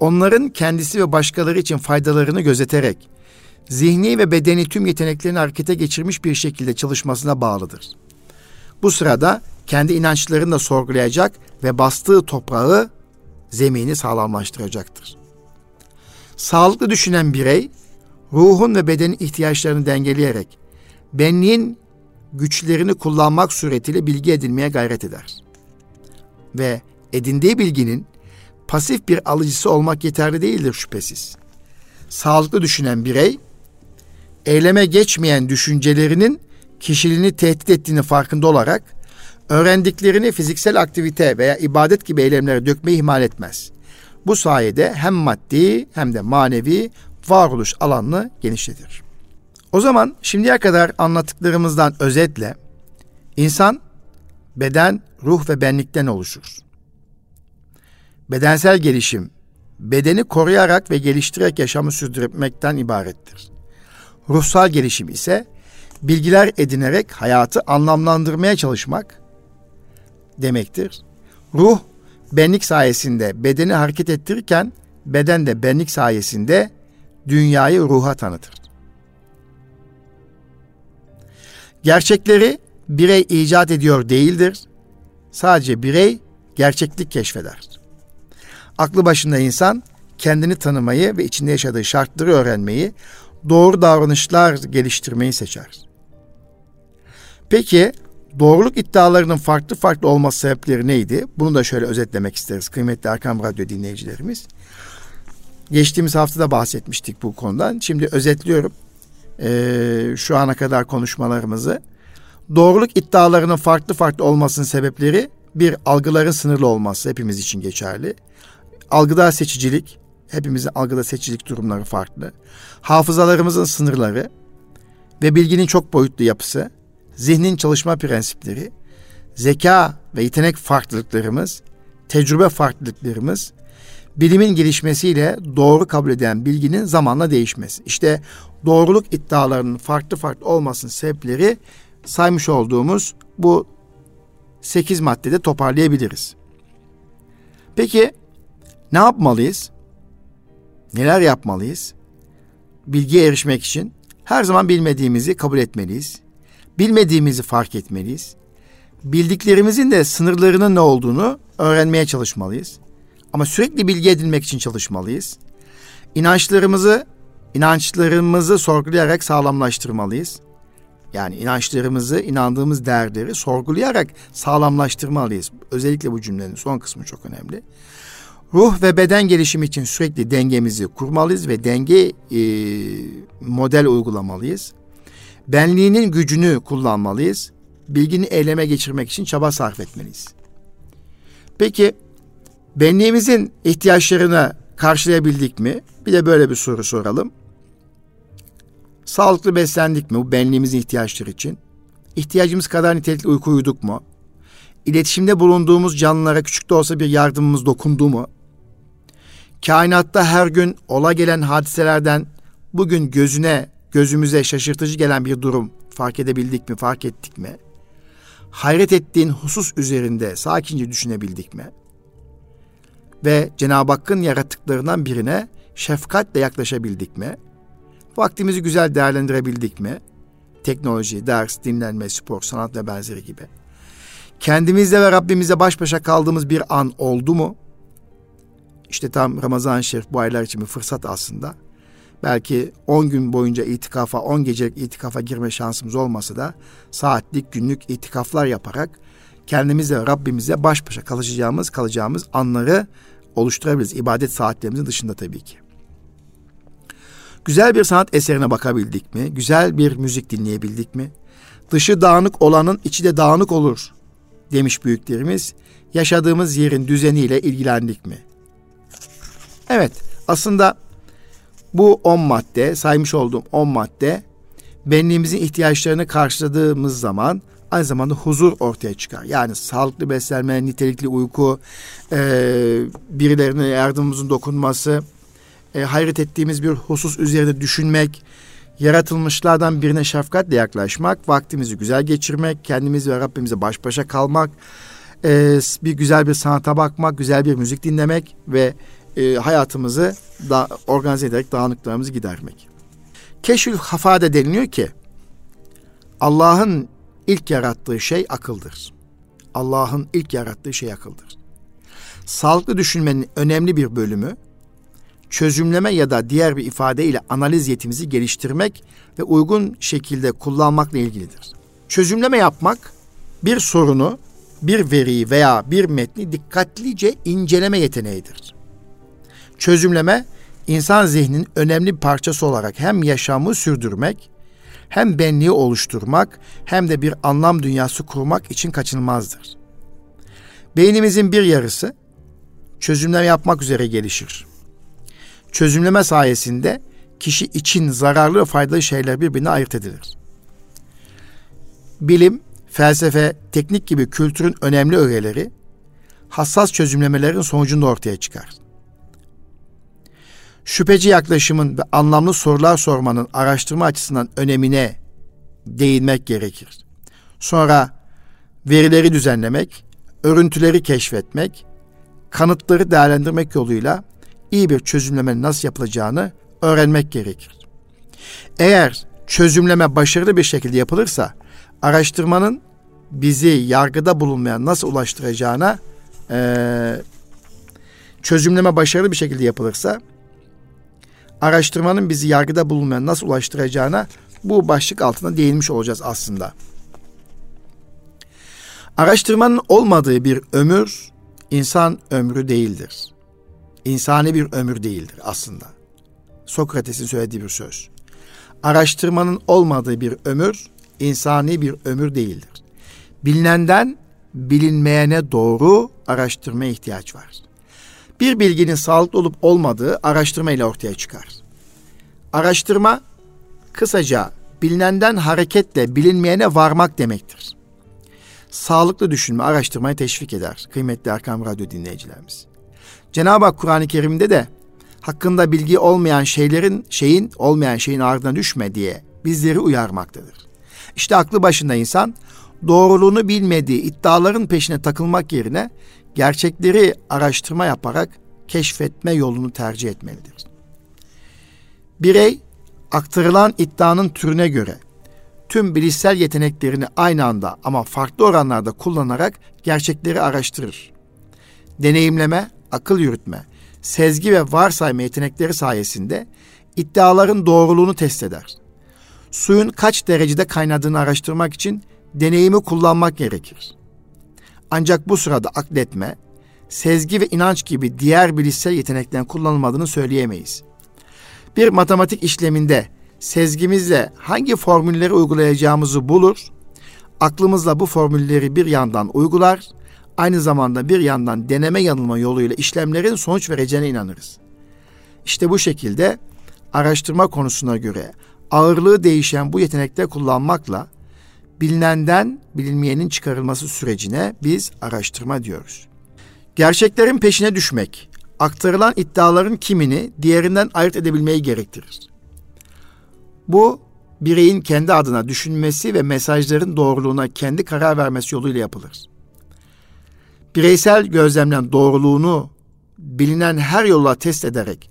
onların kendisi ve başkaları için faydalarını gözeterek, zihni ve bedeni tüm yeteneklerini harekete geçirmiş bir şekilde çalışmasına bağlıdır. Bu sırada kendi inançlarını da sorgulayacak ve bastığı toprağı, zemini sağlamlaştıracaktır. Sağlıklı düşünen birey, ruhun ve bedenin ihtiyaçlarını dengeleyerek, benliğin güçlerini kullanmak suretiyle bilgi edinmeye gayret eder. Ve edindiği bilginin pasif bir alıcısı olmak yeterli değildir şüphesiz. Sağlıklı düşünen birey, eyleme geçmeyen düşüncelerinin kişiliğini tehdit ettiğini farkında olarak, öğrendiklerini fiziksel aktivite veya ibadet gibi eylemlere dökmeyi ihmal etmez. Bu sayede hem maddi hem de manevi varoluş alanını genişletir. O zaman şimdiye kadar anlattıklarımızdan özetle insan beden, ruh ve benlikten oluşur. Bedensel gelişim bedeni koruyarak ve geliştirerek yaşamı sürdürmekten ibarettir. Ruhsal gelişim ise bilgiler edinerek hayatı anlamlandırmaya çalışmak demektir. Ruh benlik sayesinde bedeni hareket ettirirken beden de benlik sayesinde dünyayı ruha tanıtır. Gerçekleri birey icat ediyor değildir. Sadece birey gerçeklik keşfeder. Aklı başında insan kendini tanımayı ve içinde yaşadığı şartları öğrenmeyi, doğru davranışlar geliştirmeyi seçer. Peki doğruluk iddialarının farklı farklı olması sebepleri neydi? Bunu da şöyle özetlemek isteriz kıymetli Erkam Radyo dinleyicilerimiz. Geçtiğimiz hafta da bahsetmiştik bu konudan. Şimdi özetliyorum ee, şu ana kadar konuşmalarımızı. Doğruluk iddialarının farklı farklı olmasının sebepleri bir algıların sınırlı olması hepimiz için geçerli. Algıda seçicilik, hepimizin algıda seçicilik durumları farklı. Hafızalarımızın sınırları ve bilginin çok boyutlu yapısı, zihnin çalışma prensipleri, zeka ve yetenek farklılıklarımız, tecrübe farklılıklarımız, bilimin gelişmesiyle doğru kabul edilen bilginin zamanla değişmesi. İşte doğruluk iddialarının farklı farklı olmasının sebepleri saymış olduğumuz bu 8 maddede toparlayabiliriz. Peki ne yapmalıyız? Neler yapmalıyız? Bilgiye erişmek için her zaman bilmediğimizi kabul etmeliyiz. Bilmediğimizi fark etmeliyiz. Bildiklerimizin de sınırlarının ne olduğunu öğrenmeye çalışmalıyız. Ama sürekli bilgi edinmek için çalışmalıyız. İnançlarımızı inançlarımızı sorgulayarak sağlamlaştırmalıyız. Yani inançlarımızı, inandığımız değerleri sorgulayarak sağlamlaştırmalıyız. Özellikle bu cümlenin son kısmı çok önemli. Ruh ve beden gelişimi için sürekli dengemizi kurmalıyız ve denge e, model uygulamalıyız. Benliğinin gücünü kullanmalıyız. Bilgini eyleme geçirmek için çaba sarf etmeliyiz. Peki benliğimizin ihtiyaçlarını karşılayabildik mi? Bir de böyle bir soru soralım. Sağlıklı beslendik mi bu benliğimizin ihtiyaçları için? İhtiyacımız kadar nitelikli uyku uyuduk mu? İletişimde bulunduğumuz canlılara küçük de olsa bir yardımımız dokundu mu? Kainatta her gün ola gelen hadiselerden bugün gözüne, gözümüze şaşırtıcı gelen bir durum fark edebildik mi, fark ettik mi? Hayret ettiğin husus üzerinde sakince düşünebildik mi? Ve Cenab-ı Hakk'ın yarattıklarından birine şefkatle yaklaşabildik mi? Vaktimizi güzel değerlendirebildik mi? Teknoloji, ders, dinlenme, spor, sanat ve benzeri gibi. Kendimizle ve Rabbimizle baş başa kaldığımız bir an oldu mu? İşte tam Ramazan-ı Şerif bu aylar için bir fırsat aslında. Belki 10 gün boyunca itikafa, 10 gecelik itikafa girme şansımız olmasa da saatlik, günlük itikaflar yaparak kendimizle Rabbimizle baş başa kalacağımız, kalacağımız anları oluşturabiliriz. İbadet saatlerimizin dışında tabii ki. Güzel bir sanat eserine bakabildik mi? Güzel bir müzik dinleyebildik mi? Dışı dağınık olanın içi de dağınık olur demiş büyüklerimiz. Yaşadığımız yerin düzeniyle ilgilendik mi? Evet, aslında bu 10 madde, saymış olduğum 10 madde benliğimizin ihtiyaçlarını karşıladığımız zaman aynı zamanda huzur ortaya çıkar. Yani sağlıklı beslenme, nitelikli uyku, e, birilerine yardımımızın dokunması, e, hayret ettiğimiz bir husus üzerinde düşünmek, yaratılmışlardan birine şefkatle yaklaşmak, vaktimizi güzel geçirmek, kendimiz ve Rabbimize baş başa kalmak, e, bir güzel bir sanata bakmak, güzel bir müzik dinlemek ve e, hayatımızı da organize ederek dağınıklarımızı gidermek. Keşfül hafade deniliyor ki Allah'ın ilk yarattığı şey akıldır. Allah'ın ilk yarattığı şey akıldır. Sağlıklı düşünmenin önemli bir bölümü çözümleme ya da diğer bir ifadeyle analiz yetimizi geliştirmek ve uygun şekilde kullanmakla ilgilidir. Çözümleme yapmak bir sorunu, bir veriyi veya bir metni dikkatlice inceleme yeteneğidir. Çözümleme insan zihninin önemli bir parçası olarak hem yaşamı sürdürmek, hem benliği oluşturmak, hem de bir anlam dünyası kurmak için kaçınılmazdır. Beynimizin bir yarısı çözümleme yapmak üzere gelişir. Çözümleme sayesinde kişi için zararlı ve faydalı şeyler birbirine ayırt edilir. Bilim, felsefe, teknik gibi kültürün önemli öğeleri hassas çözümlemelerin sonucunda ortaya çıkar. Şüpheci yaklaşımın ve anlamlı sorular sormanın araştırma açısından önemine değinmek gerekir. Sonra verileri düzenlemek, örüntüleri keşfetmek, kanıtları değerlendirmek yoluyla iyi bir çözümlemenin nasıl yapılacağını öğrenmek gerekir. Eğer çözümleme başarılı bir şekilde yapılırsa araştırmanın bizi yargıda bulunmayan nasıl ulaştıracağına e, çözümleme başarılı bir şekilde yapılırsa araştırmanın bizi yargıda bulunmayan nasıl ulaştıracağına bu başlık altında değinmiş olacağız aslında. Araştırmanın olmadığı bir ömür insan ömrü değildir. İnsani bir ömür değildir aslında. Sokrates'in söylediği bir söz. Araştırmanın olmadığı bir ömür insani bir ömür değildir. Bilinenden bilinmeyene doğru araştırmaya ihtiyaç var. Bir bilginin sağlıklı olup olmadığı araştırma ile ortaya çıkar. Araştırma kısaca bilinenden hareketle bilinmeyene varmak demektir. Sağlıklı düşünme araştırmayı teşvik eder kıymetli Erkam Radyo dinleyicilerimiz. Cenab-ı Hak Kur'an-ı Kerim'de de hakkında bilgi olmayan şeylerin şeyin olmayan şeyin ardına düşme diye bizleri uyarmaktadır. İşte aklı başında insan doğruluğunu bilmediği iddiaların peşine takılmak yerine gerçekleri araştırma yaparak keşfetme yolunu tercih etmelidir. Birey aktarılan iddianın türüne göre tüm bilişsel yeteneklerini aynı anda ama farklı oranlarda kullanarak gerçekleri araştırır. Deneyimleme, akıl yürütme, sezgi ve varsayma yetenekleri sayesinde iddiaların doğruluğunu test eder. Suyun kaç derecede kaynadığını araştırmak için deneyimi kullanmak gerekir. Ancak bu sırada akletme, sezgi ve inanç gibi diğer bilişsel yeteneklerin kullanılmadığını söyleyemeyiz. Bir matematik işleminde sezgimizle hangi formülleri uygulayacağımızı bulur, aklımızla bu formülleri bir yandan uygular, aynı zamanda bir yandan deneme yanılma yoluyla işlemlerin sonuç vereceğine inanırız. İşte bu şekilde araştırma konusuna göre ağırlığı değişen bu yetenekleri kullanmakla bilinenden bilinmeyenin çıkarılması sürecine biz araştırma diyoruz. Gerçeklerin peşine düşmek, aktarılan iddiaların kimini diğerinden ayırt edebilmeyi gerektirir. Bu bireyin kendi adına düşünmesi ve mesajların doğruluğuna kendi karar vermesi yoluyla yapılır. Bireysel gözlemlen doğruluğunu bilinen her yolla test ederek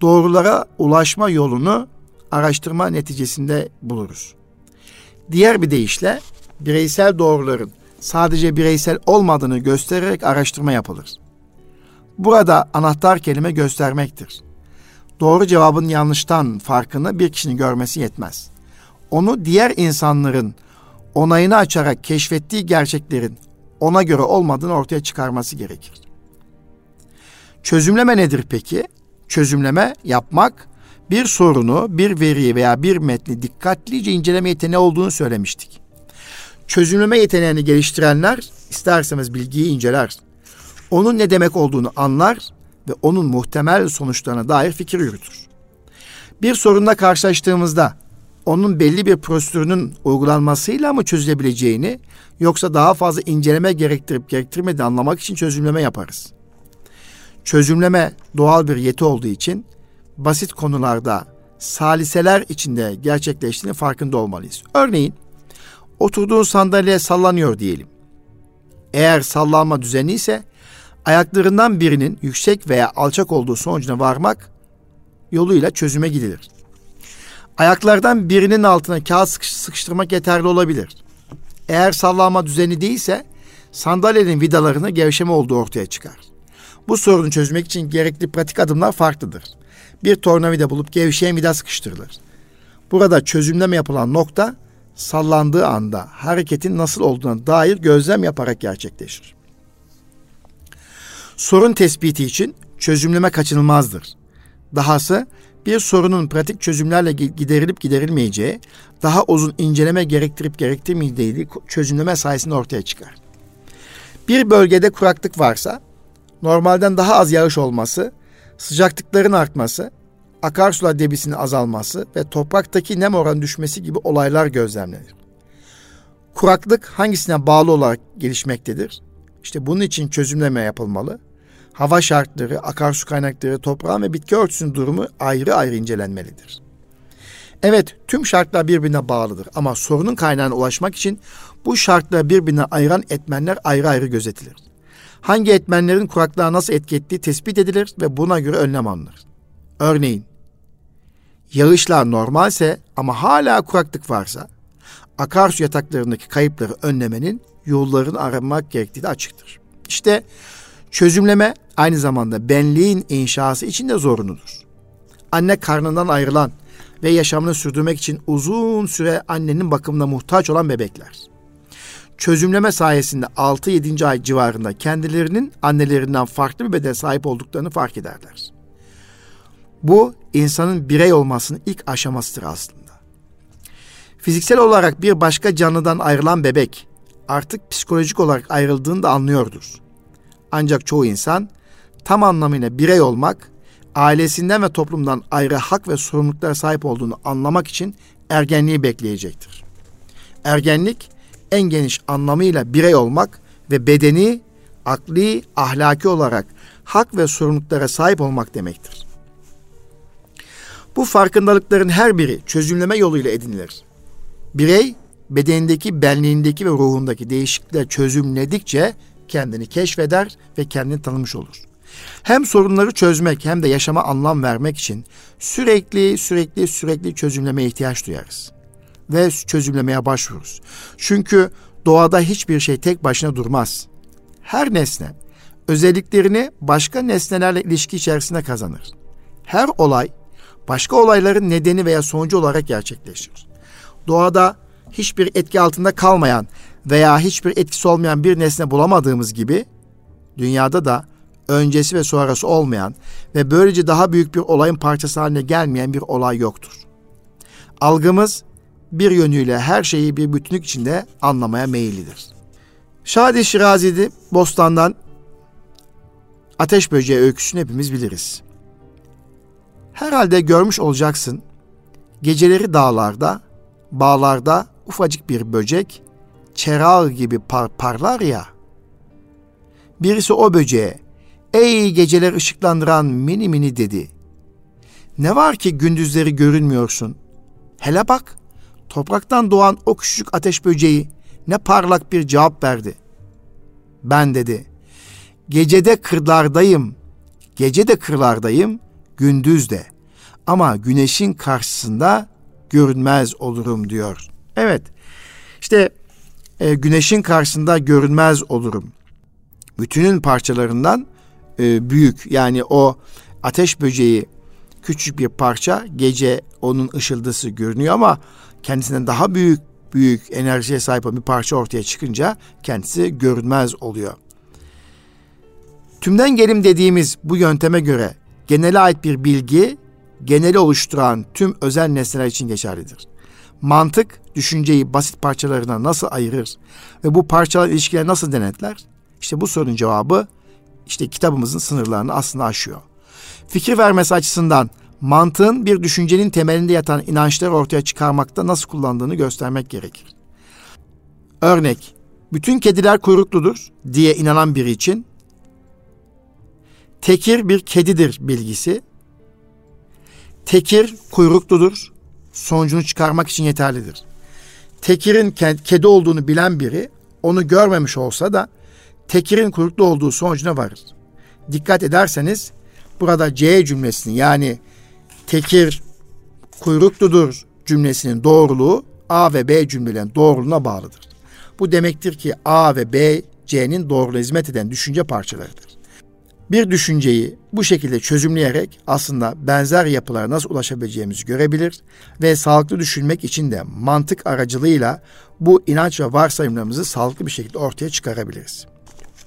doğrulara ulaşma yolunu araştırma neticesinde buluruz. Diğer bir deyişle bireysel doğruların sadece bireysel olmadığını göstererek araştırma yapılır. Burada anahtar kelime göstermektir. Doğru cevabın yanlıştan farkını bir kişinin görmesi yetmez. Onu diğer insanların onayını açarak keşfettiği gerçeklerin ona göre olmadığını ortaya çıkarması gerekir. Çözümleme nedir peki? Çözümleme yapmak bir sorunu, bir veriyi veya bir metni dikkatlice inceleme yeteneği olduğunu söylemiştik. Çözümleme yeteneğini geliştirenler isterseniz bilgiyi inceler. Onun ne demek olduğunu anlar ve onun muhtemel sonuçlarına dair fikir yürütür. Bir sorunla karşılaştığımızda onun belli bir prosedürünün uygulanmasıyla mı çözülebileceğini yoksa daha fazla inceleme gerektirip gerektirmediğini anlamak için çözümleme yaparız. Çözümleme doğal bir yeti olduğu için basit konularda saliseler içinde gerçekleştiğini farkında olmalıyız. Örneğin oturduğun sandalye sallanıyor diyelim. Eğer sallanma düzeni ise ayaklarından birinin yüksek veya alçak olduğu sonucuna varmak yoluyla çözüme gidilir. Ayaklardan birinin altına kağıt sıkıştırmak yeterli olabilir. Eğer sallanma düzeni değilse sandalyenin vidalarını gevşeme olduğu ortaya çıkar. Bu sorunu çözmek için gerekli pratik adımlar farklıdır. Bir tornavida bulup gevşeyen vida sıkıştırılır. Burada çözümleme yapılan nokta sallandığı anda hareketin nasıl olduğuna dair gözlem yaparak gerçekleşir. Sorun tespiti için çözümleme kaçınılmazdır. Dahası bir sorunun pratik çözümlerle giderilip giderilmeyeceği, daha uzun inceleme gerektirip gerektirmeyeceği çözümleme sayesinde ortaya çıkar. Bir bölgede kuraklık varsa, normalden daha az yağış olması, sıcaklıkların artması, akarsular debisinin azalması ve topraktaki nem oranı düşmesi gibi olaylar gözlemlenir. Kuraklık hangisine bağlı olarak gelişmektedir? İşte bunun için çözümleme yapılmalı hava şartları, akarsu kaynakları, toprağın ve bitki örtüsünün durumu ayrı ayrı incelenmelidir. Evet, tüm şartlar birbirine bağlıdır ama sorunun kaynağına ulaşmak için bu şartları birbirine ayıran etmenler ayrı ayrı gözetilir. Hangi etmenlerin kuraklığa nasıl etki ettiği tespit edilir ve buna göre önlem alınır. Örneğin, yağışlar normalse ama hala kuraklık varsa, akarsu yataklarındaki kayıpları önlemenin yollarını aramak gerektiği de açıktır. İşte Çözümleme aynı zamanda benliğin inşası için de zorunludur. Anne karnından ayrılan ve yaşamını sürdürmek için uzun süre annenin bakımına muhtaç olan bebekler. Çözümleme sayesinde 6-7. ay civarında kendilerinin annelerinden farklı bir bedene sahip olduklarını fark ederler. Bu insanın birey olmasının ilk aşamasıdır aslında. Fiziksel olarak bir başka canlıdan ayrılan bebek artık psikolojik olarak ayrıldığını da anlıyordur. Ancak çoğu insan tam anlamıyla birey olmak, ailesinden ve toplumdan ayrı hak ve sorumluluklara sahip olduğunu anlamak için ergenliği bekleyecektir. Ergenlik en geniş anlamıyla birey olmak ve bedeni, akli, ahlaki olarak hak ve sorumluluklara sahip olmak demektir. Bu farkındalıkların her biri çözümleme yoluyla edinilir. Birey bedenindeki, benliğindeki ve ruhundaki değişiklikler çözümledikçe kendini keşfeder ve kendini tanımış olur. Hem sorunları çözmek hem de yaşama anlam vermek için sürekli sürekli sürekli çözümlemeye ihtiyaç duyarız. Ve çözümlemeye başvururuz. Çünkü doğada hiçbir şey tek başına durmaz. Her nesne özelliklerini başka nesnelerle ilişki içerisinde kazanır. Her olay başka olayların nedeni veya sonucu olarak gerçekleşir. Doğada hiçbir etki altında kalmayan veya hiçbir etkisi olmayan bir nesne bulamadığımız gibi dünyada da öncesi ve sonrası olmayan ve böylece daha büyük bir olayın parçası haline gelmeyen bir olay yoktur. Algımız bir yönüyle her şeyi bir bütünlük içinde anlamaya meyillidir. Şadi Şirazi'di Bostan'dan ateş böceği öyküsünü hepimiz biliriz. Herhalde görmüş olacaksın, geceleri dağlarda, bağlarda ufacık bir böcek, çerağ gibi par parlar ya. Birisi o böceğe, ''Ey geceler ışıklandıran mini mini'' dedi. ''Ne var ki gündüzleri görünmüyorsun? Hele bak, topraktan doğan o küçük ateş böceği ne parlak bir cevap verdi. Ben dedi, gecede kırlardayım, gece de kırlardayım, gündüz de. Ama güneşin karşısında görünmez olurum diyor. Evet, işte e, güneşin karşısında görünmez olurum. Bütünün parçalarından e, büyük yani o ateş böceği küçük bir parça gece onun ışıldısı görünüyor ama kendisinden daha büyük büyük enerjiye sahip bir parça ortaya çıkınca kendisi görünmez oluyor. Tümden gelim dediğimiz bu yönteme göre genele ait bir bilgi geneli oluşturan tüm özel nesneler için geçerlidir. Mantık düşünceyi basit parçalarına nasıl ayırır ve bu parçalar ilişkileri nasıl denetler? İşte bu sorunun cevabı işte kitabımızın sınırlarını aslında aşıyor. Fikir vermesi açısından mantığın bir düşüncenin temelinde yatan inançları ortaya çıkarmakta nasıl kullandığını göstermek gerekir. Örnek, bütün kediler kuyrukludur diye inanan biri için tekir bir kedidir bilgisi, tekir kuyrukludur sonucunu çıkarmak için yeterlidir. Tekir'in kedi olduğunu bilen biri onu görmemiş olsa da Tekir'in kuyruklu olduğu sonucuna varır. Dikkat ederseniz burada C cümlesini yani Tekir kuyrukludur cümlesinin doğruluğu A ve B cümlelerin doğruluğuna bağlıdır. Bu demektir ki A ve B, C'nin doğruluğuna hizmet eden düşünce parçalarıdır. Bir düşünceyi bu şekilde çözümleyerek aslında benzer yapılara nasıl ulaşabileceğimizi görebilir ve sağlıklı düşünmek için de mantık aracılığıyla bu inanç ve varsayımlarımızı sağlıklı bir şekilde ortaya çıkarabiliriz.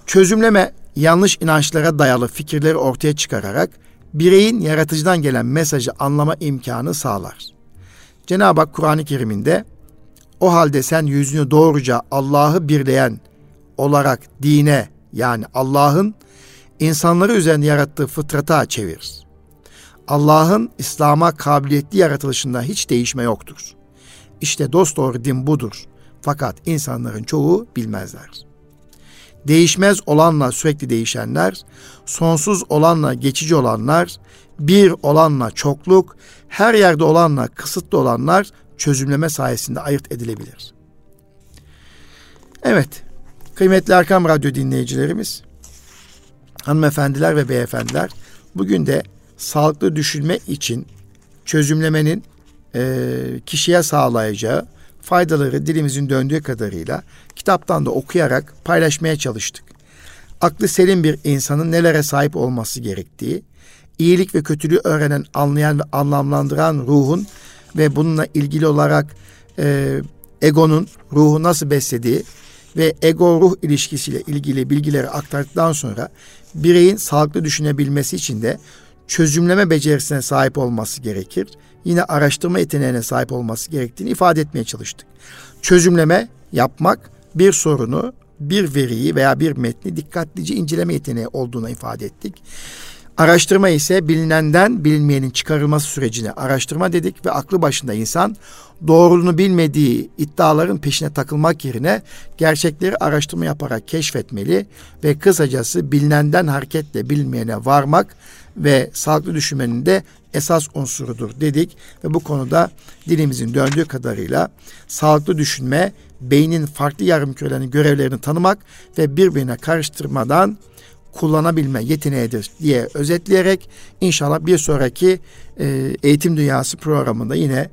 Çözümleme yanlış inançlara dayalı fikirleri ortaya çıkararak bireyin yaratıcıdan gelen mesajı anlama imkanı sağlar. Cenab-ı Hak Kur'an-ı Kerim'inde o halde sen yüzünü doğruca Allah'ı birleyen olarak dine yani Allah'ın insanları üzerinde yarattığı fıtrata çevirir. Allah'ın İslam'a kabiliyetli yaratılışında hiç değişme yoktur. İşte dost doğru din budur. Fakat insanların çoğu bilmezler. Değişmez olanla sürekli değişenler, sonsuz olanla geçici olanlar, bir olanla çokluk, her yerde olanla kısıtlı olanlar çözümleme sayesinde ayırt edilebilir. Evet, kıymetli Erkam Radyo dinleyicilerimiz, hanımefendiler ve beyefendiler bugün de sağlıklı düşünme için çözümlemenin e, kişiye sağlayacağı faydaları dilimizin döndüğü kadarıyla kitaptan da okuyarak paylaşmaya çalıştık. Aklı selim bir insanın nelere sahip olması gerektiği, iyilik ve kötülüğü öğrenen, anlayan ve anlamlandıran ruhun ve bununla ilgili olarak e, egonun ruhu nasıl beslediği ve ego-ruh ilişkisiyle ilgili bilgileri aktardıktan sonra bireyin sağlıklı düşünebilmesi için de çözümleme becerisine sahip olması gerekir. Yine araştırma yeteneğine sahip olması gerektiğini ifade etmeye çalıştık. Çözümleme yapmak bir sorunu, bir veriyi veya bir metni dikkatlice inceleme yeteneği olduğuna ifade ettik. Araştırma ise bilinenden bilinmeyenin çıkarılması sürecine araştırma dedik ve aklı başında insan doğruluğunu bilmediği iddiaların peşine takılmak yerine gerçekleri araştırma yaparak keşfetmeli ve kısacası bilinenden hareketle bilinmeyene varmak ve sağlıklı düşünmenin de esas unsurudur dedik ve bu konuda dilimizin döndüğü kadarıyla sağlıklı düşünme beynin farklı yarımkürelerin görevlerini tanımak ve birbirine karıştırmadan kullanabilme yeteneğidir diye özetleyerek inşallah bir sonraki e, eğitim dünyası programında yine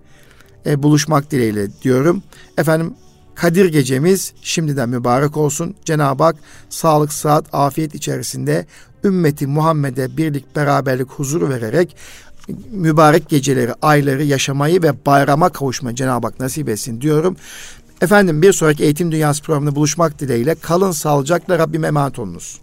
e, buluşmak dileğiyle diyorum. Efendim Kadir gecemiz şimdiden mübarek olsun. Cenab-ı Hak sağlık, sıhhat, afiyet içerisinde ümmeti Muhammed'e birlik, beraberlik, huzur vererek mübarek geceleri, ayları yaşamayı ve bayrama kavuşmayı Cenab-ı Hak nasip etsin diyorum. Efendim bir sonraki Eğitim Dünyası programında buluşmak dileğiyle kalın sağlıcakla Rabbime emanet olunuz.